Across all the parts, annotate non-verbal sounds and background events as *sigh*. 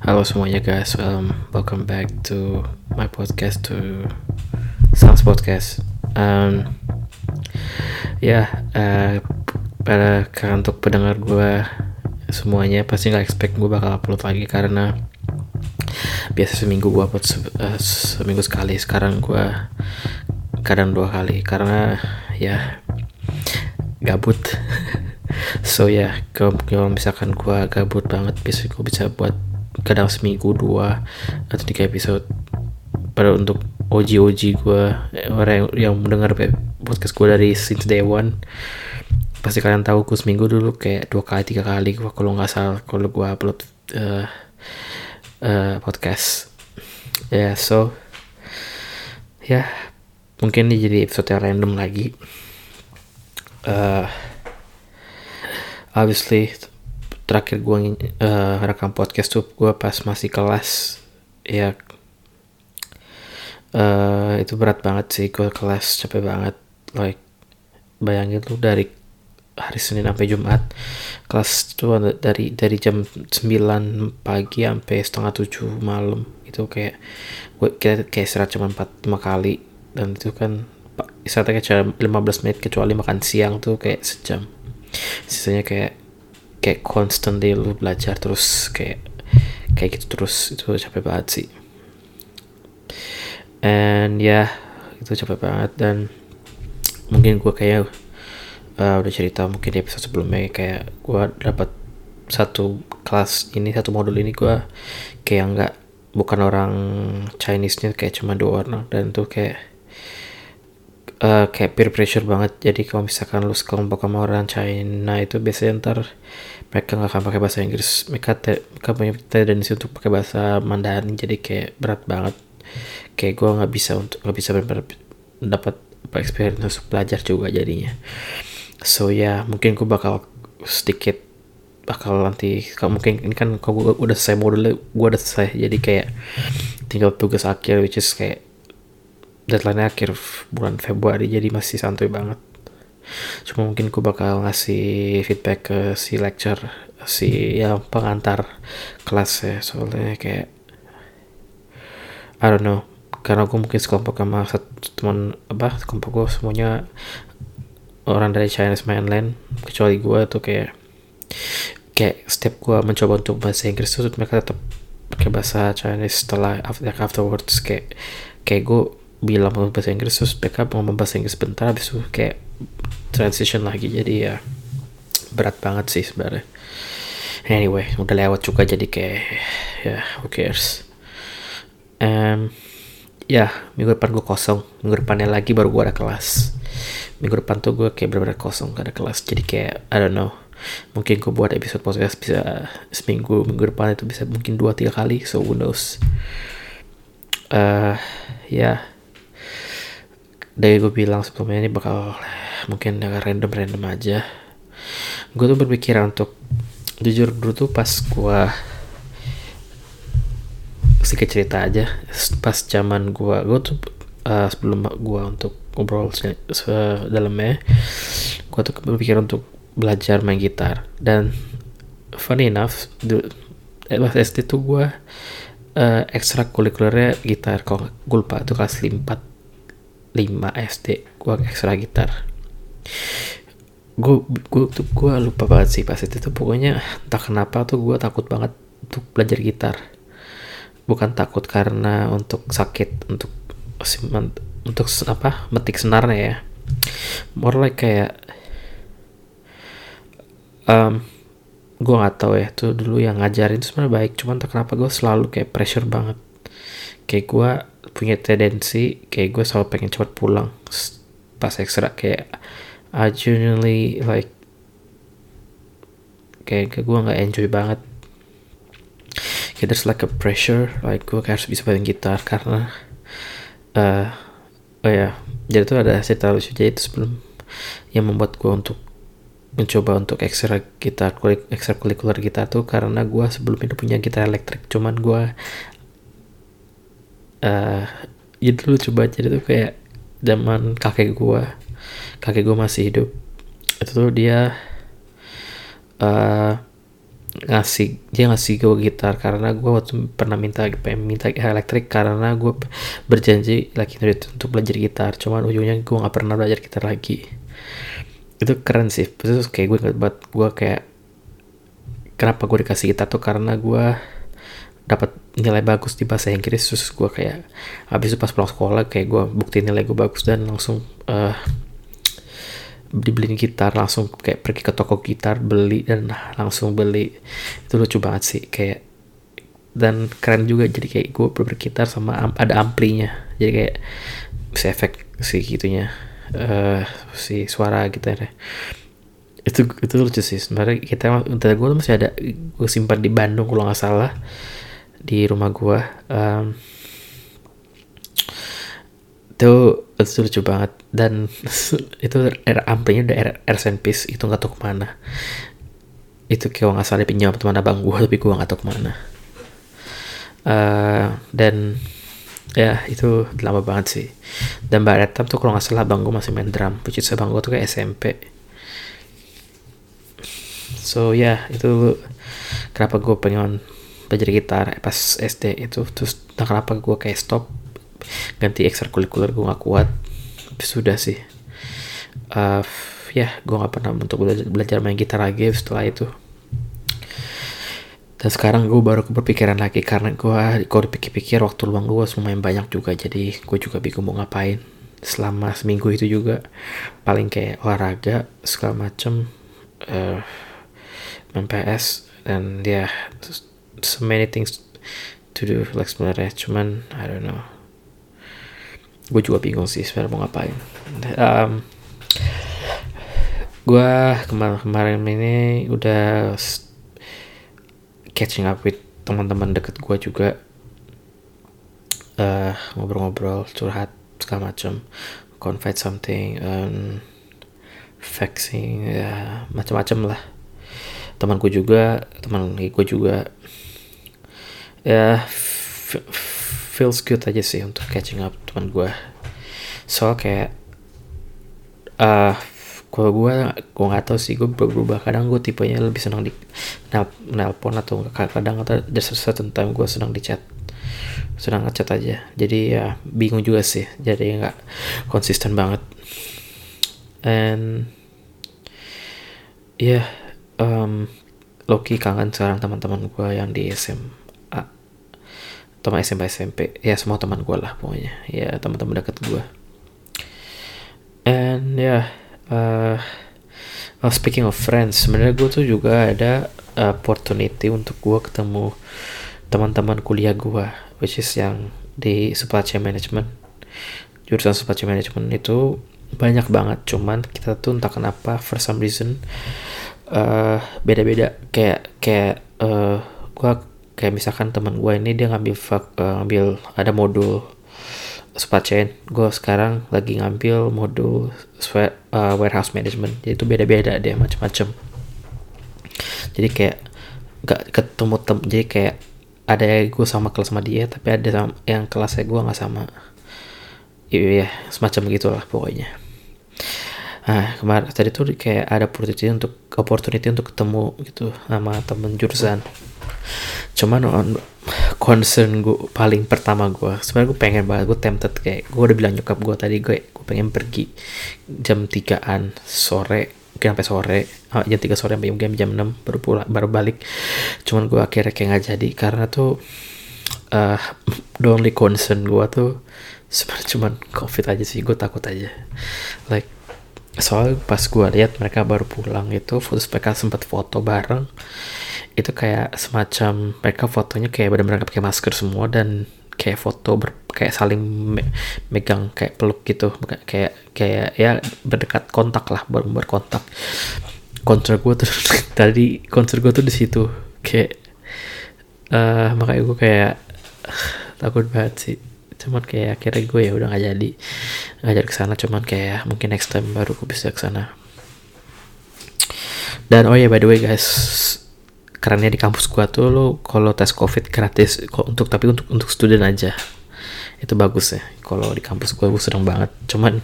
Halo semuanya guys, um, welcome back to my podcast to Sans Podcast. Um, ya, yeah, uh, pada untuk pendengar gue semuanya pasti nggak expect gue bakal upload lagi karena biasa seminggu gue upload se uh, seminggu sekali. Sekarang gue kadang dua kali karena ya gabut. *laughs* so ya, yeah, kalau misalkan gue gabut banget, biasanya gue bisa buat kadang seminggu dua atau tiga episode. Pada untuk OG OG gue orang yang, yang mendengar podcast gue dari since day one. Pasti kalian tahu gue seminggu dulu kayak dua kali tiga kali gue kalau nggak salah kalau gue upload uh, uh, podcast. Ya yeah, so ya yeah, mungkin ini jadi episode yang random lagi. Uh, obviously terakhir gue uh, rekam podcast tuh gue pas masih kelas. Ya uh, itu berat banget sih gue kelas capek banget. Like bayangin tuh dari hari Senin sampai Jumat kelas tuh dari dari jam 9 pagi sampai setengah 7 malam. Itu kayak gue kayak, kayak istirahat cuma 4 5 kali. Dan itu kan istirahatnya kayak 15 menit kecuali makan siang tuh kayak sejam. Sisanya kayak kayak constantly lu belajar terus kayak kayak gitu terus itu capek banget sih. And ya yeah, itu capek banget dan mungkin gue kayak uh, udah cerita mungkin di episode sebelumnya kayak gue dapat satu kelas ini satu modul ini gue kayak nggak bukan orang Chinese nya kayak cuma dua orang dan tuh kayak uh, kayak peer pressure banget. Jadi kalau misalkan lu sekelompok sama orang China itu biasanya ntar mereka nggak akan pakai bahasa Inggris. Mereka te, mereka punya tendensi untuk pakai bahasa Mandarin. Jadi kayak berat banget. Kayak gue nggak bisa untuk nggak bisa dapat experience untuk belajar juga jadinya. So ya yeah, mungkin gue bakal sedikit bakal nanti kalau mungkin ini kan kalau gue udah selesai modulnya gue udah selesai. Jadi kayak tinggal tugas akhir which is kayak deadline akhir bulan Februari jadi masih santuy banget. Cuma mungkin gue bakal ngasih feedback ke si lecture si yang pengantar kelas ya. Soalnya kayak I don't know karena gue mungkin sekelompok sama satu teman apa sekelompok gue semuanya orang dari Chinese mainland kecuali gue tuh kayak kayak step gue mencoba untuk bahasa Inggris tuh mereka tetap pakai bahasa Chinese setelah after, afterwards. Kayak kayak gue bilang mau bahasa Inggris terus mereka ngomong bahasa Inggris bentar habis itu kayak transition lagi. Jadi ya berat banget sih sebenarnya. Anyway udah lewat juga jadi kayak ya who cares. Um, ya minggu depan gue kosong. Minggu depannya lagi baru gue ada kelas. Minggu depan tuh gue kayak bener-bener kosong gak ada kelas. Jadi kayak I don't know. Mungkin gue buat episode podcast bisa seminggu minggu depan itu bisa mungkin dua tiga kali. So who knows. Uh, ya yeah dari gue bilang sebelumnya ini bakal mungkin agak random-random aja. Gue tuh berpikiran untuk jujur dulu tuh pas gue sedikit cerita aja pas zaman gue gue tuh uh, sebelum gue untuk ngobrol dalamnya gue tuh berpikir untuk belajar main gitar. Dan funny enough eh, pas SD tuh gue uh, ekstra kulikulernya gitar kok gue lupa tuh kelas 4 5 SD gue ekstra gitar. Gue gue tuh gue lupa banget sih pas itu pokoknya entah kenapa tuh gue takut banget untuk belajar gitar. Bukan takut karena untuk sakit untuk untuk apa metik senarnya ya. More like kayak um, gue nggak tahu ya tuh dulu yang ngajarin sebenarnya baik. Cuman tak kenapa gue selalu kayak pressure banget. Kayak gue punya tendensi kayak gue selalu pengen cepat pulang. Pas ekstra kayak I genuinely like kayak gue nggak enjoy banget. Kayak there's like a pressure like gue kayak harus bisa main gitar karena uh, oh ya jadi tuh ada cerita lucu. Jadi itu sebelum yang membuat gue untuk mencoba untuk ekstra gitar ekstra kurikuler gitar tuh karena gue sebelum itu punya gitar elektrik. Cuman gue uh, ya dulu coba aja itu kayak zaman kakek gua kakek gua masih hidup itu tuh dia uh, ngasih dia ngasih gue gitar karena gue waktu pernah minta pengen minta elektrik karena gue berjanji lagi untuk belajar gitar. Cuman ujungnya gue nggak pernah belajar gitar lagi. Itu keren sih. Terus kayak gue buat gue kayak kenapa gue dikasih gitar tuh karena gue dapat nilai bagus di bahasa Inggris terus gue kayak habis itu pas pulang sekolah kayak gue bukti nilai gue bagus dan langsung uh, dibeliin gitar langsung kayak pergi ke toko gitar beli dan langsung beli. Itu lucu banget sih kayak dan keren juga jadi kayak gue bergitar sama am ada amplinya. Jadi kayak si efek si gitunya uh, si suara gitar itu itu lucu sih sebenarnya kita gitar gue masih ada gue simpan di Bandung kalau nggak salah di rumah gue um, itu itu lucu banget. Dan *laughs* itu amplinya udah air, air piece itu nggak tahu ke mana. Itu kayak nggak salah pinjam teman abang gue tapi gue nggak tahu ke mana. Uh, dan ya itu lama banget sih. Dan mbak Retam tuh kalau nggak salah abang gue masih main drum is abang gue tuh kayak SMP so ya yeah, itu kenapa gue pengen belajar gitar pas SD itu. Terus nah kenapa gue kayak stop ganti ekstrakurikuler gue gak kuat. Sudah sih. Uh, ya gue gak pernah untuk belajar, belajar main gitar lagi setelah itu. Dan sekarang gue baru berpikiran lagi karena gue kalau dipikir-pikir waktu luang gue lumayan banyak juga. Jadi gue juga bingung mau ngapain selama seminggu itu juga. Paling kayak olahraga segala macem uh, main PS dan ya yeah, so many things to do like sebenarnya. Cuman I don't know. Gue juga bingung sih sebenarnya mau ngapain. Um, gue kemarin-kemarin ini udah catching up with teman-teman deket gue juga. Uh, ngobrol-ngobrol curhat segala macam confide something um, faxing ya macam-macam lah. Temanku juga teman gue juga ya feels good aja sih untuk catching up teman gue so kayak uh, kalau gue gue nggak tahu sih gue berubah kadang gue tipenya lebih senang di nelpon atau kadang atau just certain time gue senang di chat. Senang ngechat aja. Jadi ya bingung juga sih. Jadi nggak konsisten banget. And ya yeah, um, Loki kangen sekarang teman-teman gue yang di SM teman SMP SMP ya semua teman gue lah pokoknya. Ya teman-teman dekat gue and ya yeah, uh, oh, speaking of friends sebenarnya gue tuh juga ada opportunity untuk gue ketemu teman-teman kuliah gue which is yang di supply chain management. Jurusan supply chain management itu banyak banget cuman kita tuh entah kenapa for some reason uh, beda-beda. Kayak kayak uh, gue kayak misalkan teman gue ini dia ngambil uh, ngambil ada modul supply chain. Gue sekarang lagi ngambil modul uh, warehouse management. Jadi itu beda-beda deh macam-macam jadi kayak gak ketemu tem jadi kayak ada gue sama kelas sama dia tapi ada yang kelasnya gue nggak sama. Iya semacam gitulah pokoknya nah kemarin tadi tuh kayak ada opportunity untuk opportunity untuk ketemu gitu sama temen jurusan. Cuman on concern gue paling pertama gue sebenarnya gue pengen banget gue tempted kayak gue udah bilang nyokap gue tadi gue gue pengen pergi jam tigaan sore mungkin sampai sore ah, jam tiga sore sampai mungkin jam enam baru pulang baru balik. Cuman gue akhirnya kayak nggak jadi karena tuh uh, the only concern gue tuh sebenarnya cuman covid aja sih gue takut aja. Like soal pas gue lihat mereka baru pulang itu foto mereka sempat foto bareng. Itu kayak semacam mereka fotonya kayak benar-benar pakai masker semua dan kayak foto ber, kayak saling me, megang kayak peluk gitu. Kayak kayak ya berdekat kontak lah baru berkontak. Konser gue tuh *laughs* tadi konser gue tuh di situ. Kayak uh, makanya gue kayak *sighs* takut banget sih cuman kayak akhirnya gue ya udah nggak jadi nggak jadi ke sana cuman kayak mungkin next time baru gue bisa ke sana dan oh ya yeah, by the way guys karena di kampus gua tuh lo kalau tes covid gratis kok untuk tapi untuk untuk student aja. Itu bagus ya kalau di kampus gua gue seneng banget. Cuman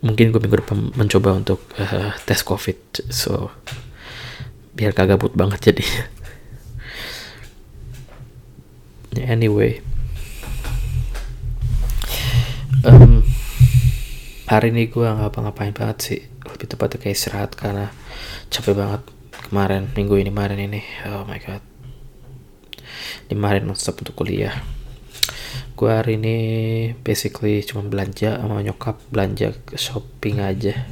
mungkin gue minggu depan mencoba untuk uh, tes covid. So biar kagak but banget jadi. *laughs* Anyway hari ini gue nggak apa-ngapain banget sih. Lebih tepatnya kayak istirahat karena capek banget kemarin minggu ini kemarin ini. Oh my god. Kemarin nonstop untuk kuliah. Gue hari ini basically cuma belanja sama nyokap belanja shopping aja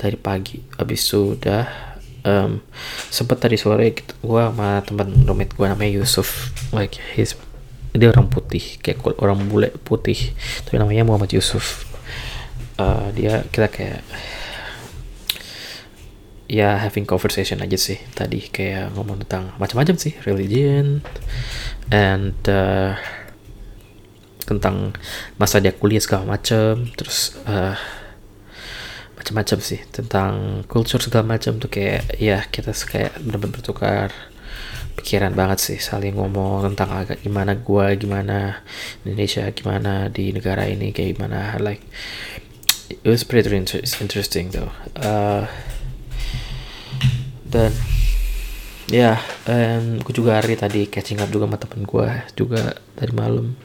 dari pagi. Habis sudah um, sempet tadi sore gitu, gue sama teman roommate gue namanya Yusuf. Like his dia orang putih kayak orang bule putih. Tapi namanya Muhammad Yusuf uh, dia kita kayak ya having conversation aja sih tadi kayak ngomong tentang macam-macam sih religion and uh, tentang masa dia kuliah segala macam terus uh, macam-macam sih tentang culture segala macam tuh kayak ya kita kayak benar-benar bertukar pikiran banget sih saling ngomong tentang agak gimana gua gimana Indonesia gimana di negara ini kayak gimana like it was pretty interesting though. Uh, dan ya yeah, and gue juga hari tadi catching up juga sama temen gue juga dari malam.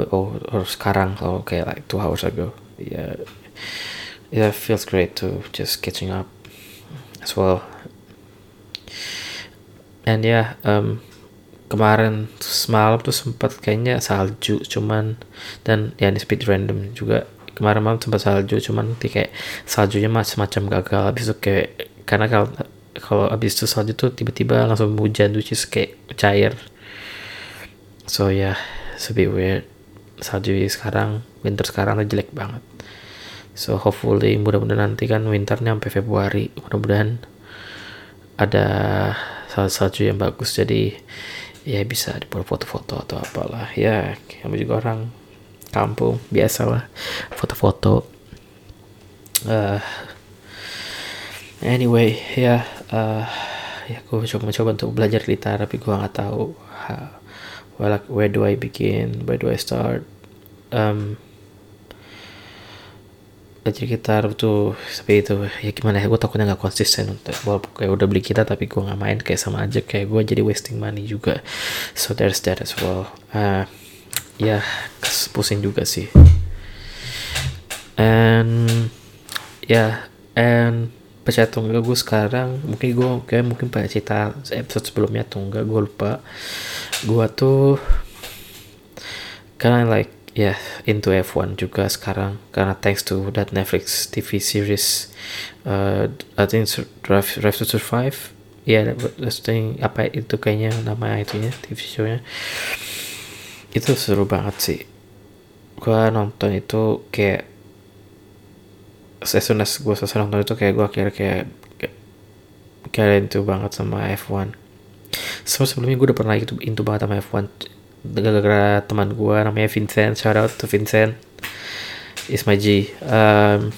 Oh or sekarang oh kayak like two hours ago. Yeah yeah feels great to just catching up as well. And yeah um, kemarin semalam tuh sempat kayaknya salju cuman dan ya ini speed random juga kemarin malam sempat salju cuman kayak saljunya macam macam gagal habis itu kayak karena kalau kalau abis itu salju tuh tiba-tiba langsung hujan which is kayak cair. So ya yeah, it's a weird. Salju sekarang winter sekarang tuh jelek banget. So hopefully mudah-mudahan nanti kan winternya sampai Februari mudah-mudahan ada salju yang bagus. Jadi ya bisa dibuat foto-foto atau apalah. Ya kami juga orang kampung biasalah. Foto-foto. Uh, anyway ya uh, ya gue coba mencoba untuk belajar gitar tapi gue nggak tahu how, where do I begin where do I start? Um, belajar gitar tuh seperti itu. Ya gimana ya gue takutnya nggak konsisten untuk kayak udah beli kita tapi gue nggak main kayak sama aja. Kayak gue jadi wasting money juga. So there's that as well. Uh, ya pusing juga sih. And ya yeah, and percaya atau enggak gue sekarang mungkin gue kayak mungkin pada cerita episode sebelumnya atau enggak gue lupa. Gue tuh karena like ya yeah, into F1 juga sekarang. Karena thanks to that Netflix TV series uh, I think Drive, Drive to Survive. Ya yeah, apa itu kayaknya nama itunya TV show-nya itu seru banget sih. Gue nonton itu kayak as as gue selesai nonton itu kayak gue akhirnya kayak kayak into banget sama F1 so, sebelumnya gue udah pernah itu into banget sama F1 gara-gara teman gue namanya Vincent shout out to Vincent. Is my G. Um,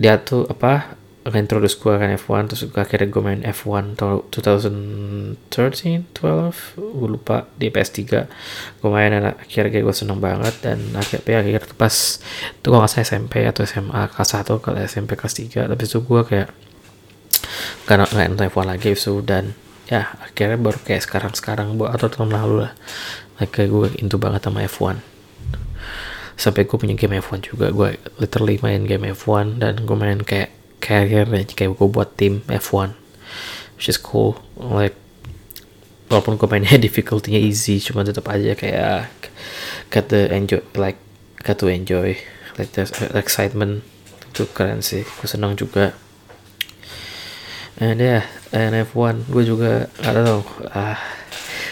dia tuh apa introduce gue kan F1 terus gue akhirnya gue main F1 tahun 2013 12 gue lupa di PS3 gue main dan akhirnya gue seneng banget dan akhirnya akhirnya pas itu gue nggak SMP atau SMA kelas 1 ke SMP kelas 3 tapi itu gue kayak karena nggak nonton F1 lagi so dan ya akhirnya baru kayak sekarang sekarang atau tahun lalu lah. Kayak gue into banget sama F1 sampai gue punya game F1 juga. Gue literally main game F1 dan gue main kayak career kayak gue buat tim F1 which is cool. Like walaupun gue mainnya *laughs* difficulty-nya easy cuma tetap aja kayak get the enjoy like get to enjoy like the excitement itu keren sih. Gue senang juga. And yeah and F1 gue juga ada tau ah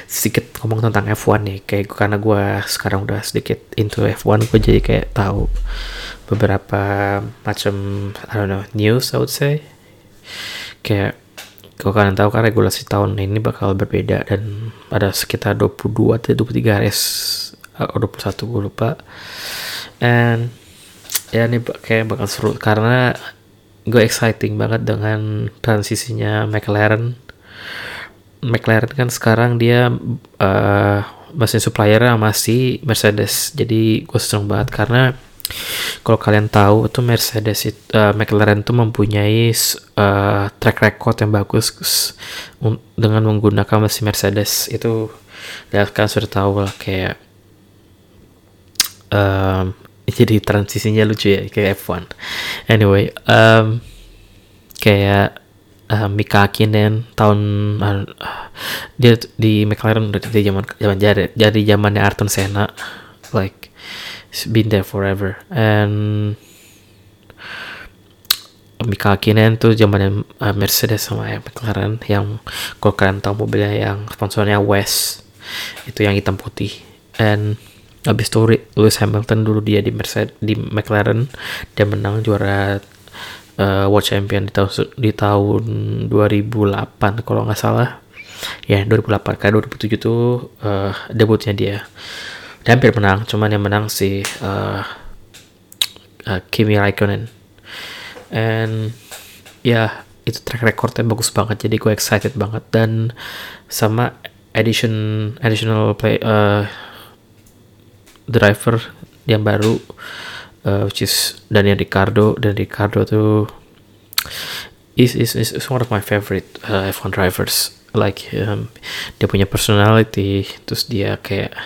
sedikit ngomong tentang F1 nih. Kayak karena gue sekarang udah sedikit into F1 gue jadi kayak tahu beberapa macam I don't know news I would say. Kayak kalau kalian tahu kan regulasi tahun ini bakal berbeda dan ada sekitar 22 atau 23 race atau 21 gue lupa. And ya ini kayak bakal seru karena gue exciting banget dengan transisinya McLaren McLaren kan sekarang dia uh, mesin suppliernya masih Mercedes. Jadi gue seneng banget karena kalau kalian tahu itu Mercedes itu, uh, McLaren itu mempunyai uh, track record yang bagus dengan menggunakan mesin Mercedes. Itu ya kan sudah tahu lah kayak um, jadi transisinya lucu ya kayak F1 anyway um, kayak uh, Mika Hakkinen tahun uh, dia di McLaren udah dari zaman zaman jadi jadi zamannya Ayrton Senna like been there forever. And Mika Hakkinen tuh zaman uh, Mercedes sama ya, McLaren yang kalau kalian tahu mobilnya yang sponsornya West itu yang hitam putih. And habis itu Lewis Hamilton dulu dia di Mercedes di McLaren dia menang juara uh, World Champion di tahun di tahun 2008 kalau nggak salah. Ya 2008 kayak 2007 tuh uh, debutnya dia. Dia hampir menang cuman yang menang si uh, uh, Kimi Raikkonen. And ya yeah, itu track recordnya bagus banget jadi gue excited banget. Dan sama edition additional play uh, driver yang baru uh, which is Daniel Ricardo. Dan Ricardo tuh is is is one of my favorite uh, F1 drivers. Like um, dia punya personality terus dia kayak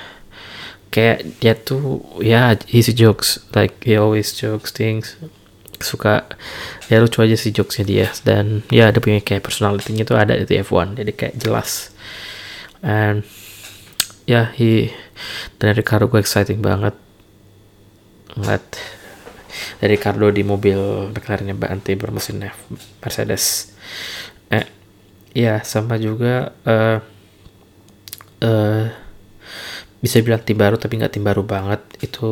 kayak dia tuh ya yeah, he jokes. Like he always jokes things. Suka ya lucu aja sih jokesnya dia. Dan ya dia punya kayak personalitinya tuh ada di F1 jadi kayak jelas. And ya yeah, he dan Ricardo gue exciting banget ngeliat dari Ricardo di mobil McLaren anti bermesin Mercedes. Eh ya sama juga uh, uh, bisa bilang tim baru tapi nggak tim baru banget. Itu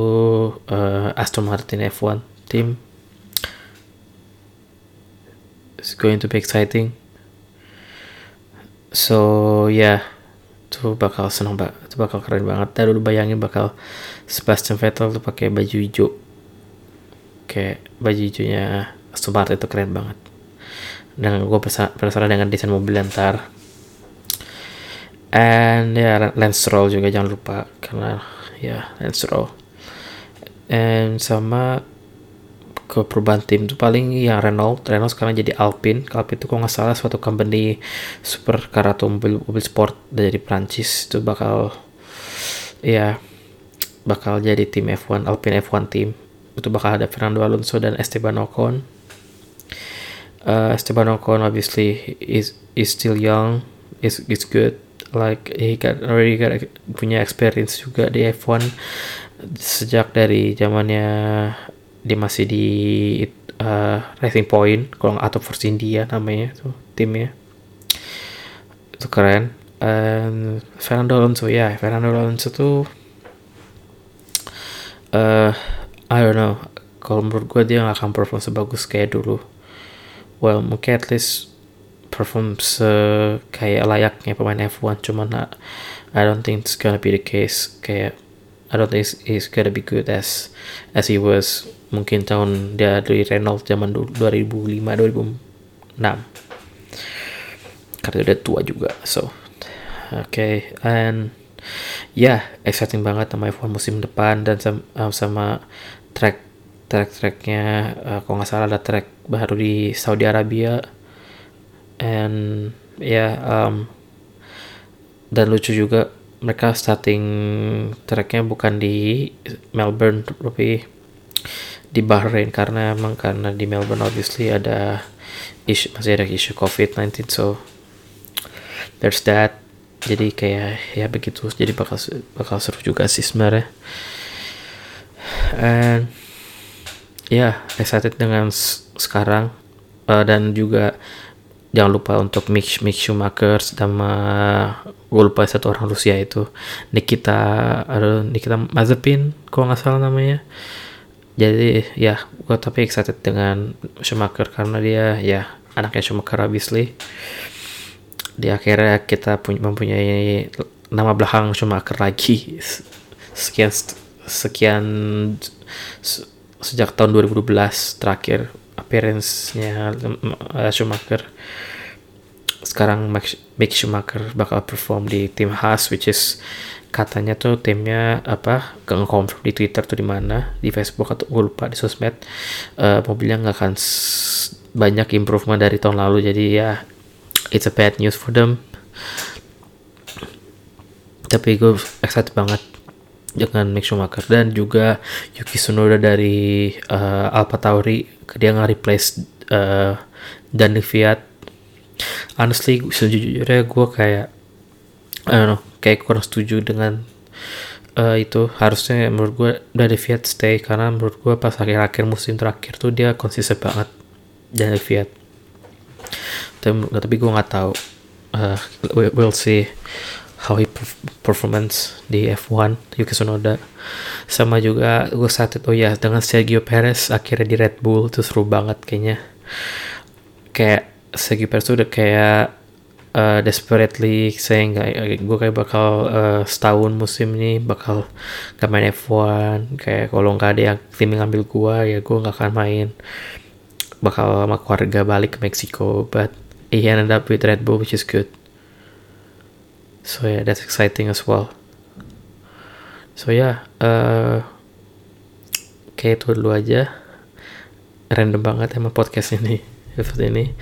uh, Aston Martin F1 tim. It's going to be exciting. So ya yeah, itu bakal seneng banget itu bakal keren banget. Dan lu bayangin bakal Sebastian Vettel tuh pakai baju hijau. Kayak baju hijaunya Martin itu keren banget. Dan gue penasaran dengan desain mobil ntar and ya yeah, Lance Stroll juga jangan lupa karena ya yeah, Lance Stroll. And sama ke perubahan tim itu paling yang Renault. Renault sekarang jadi Alpine. Alpine itu kok nggak salah suatu company supercar atau mobil mobil sport dari Prancis itu bakal ya bakal jadi tim F1 Alpine F1 tim itu bakal ada Fernando Alonso dan Esteban Ocon. Uh, Esteban Ocon obviously is is still young is is good. Like he got already got punya experience juga di F1 sejak dari zamannya dia masih di uh, Racing Point kalau nggak atau Force India namanya tuh timnya. Itu keren. And Fernando Alonso ya Fernando Alonso tuh uh, I don't know. Kalau menurut gue dia nggak akan perform sebagus kayak dulu. Well mungkin at least perform se kayak layaknya pemain F1 cuman uh, I don't think it's gonna be the case. Kayak I don't think he's gonna be good as as he was mungkin tahun dia dari Renault zaman 2005 2006 karena udah tua juga so oke okay. and ya exciting banget sama F1 musim depan dan sama, uh, sama track track tracknya uh, kalau nggak salah ada track baru di Saudi Arabia. And ya yeah, um, dan lucu juga mereka starting tracknya bukan di Melbourne tapi di Bahrain. Karena emang karena di Melbourne obviously ada isu masih ada isu COVID-19 so there's that jadi kayak ya begitu. Jadi bakal bakal seru juga sih sebenarnya. And ya yeah, excited dengan sekarang. Uh, dan juga jangan lupa untuk Mick, Mick Schumacher sama gue lupa satu orang Rusia itu. Nikita ada Nikita Mazepin kalau nggak salah namanya. Jadi ya gue tapi excited dengan Schumacher karena dia ya anaknya Schumacher obviously di akhirnya kita punya mempunyai nama belakang Schumacher lagi. Sekian sekian sejak tahun 2012 terakhir appearance-nya uh, Schumacher. Sekarang Mick Schumacher bakal perform di tim Haas which is katanya tuh timnya apa gak di Twitter tuh di mana di Facebook atau gue lupa di sosmed. Uh, mobilnya nggak akan banyak improvement dari tahun lalu. Jadi ya it's a bad news for them. Tapi gue excited banget dengan Mick Schumacher. Dan juga Yuki Tsunoda dari uh, Alpha Tauri dia nggak replace uh, dan Fiat. Honestly sejujurnya gue kayak I don't know kayak kurang setuju dengan uh, itu. Harusnya menurut gue dari Fiat stay karena menurut gue pas akhir-akhir musim terakhir tuh dia konsisten banget dari Fiat tapi, tapi gue nggak tahu. Uh, we'll see how he performance di F1 Yuki Tsunoda. Sama juga gue saat itu oh ya dengan Sergio Perez akhirnya di Red Bull tuh seru banget kayaknya. Kayak Sergio Perez tuh udah kayak uh, desperately saying kayak gue kayak bakal uh, setahun musim ini bakal gak main F1 kayak kalau nggak ada yang tim ngambil gue ya gue nggak akan main. Bakal sama keluarga balik ke Meksiko but he ended up with Red Bull which is good. So yeah that's exciting as well. So yeah uh, kayak itu dulu aja. Random banget emang podcast ini *laughs* episode ini.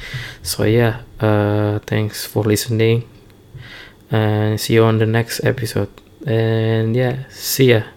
So yeah uh, thanks for listening and see you on the next episode. And yeah see ya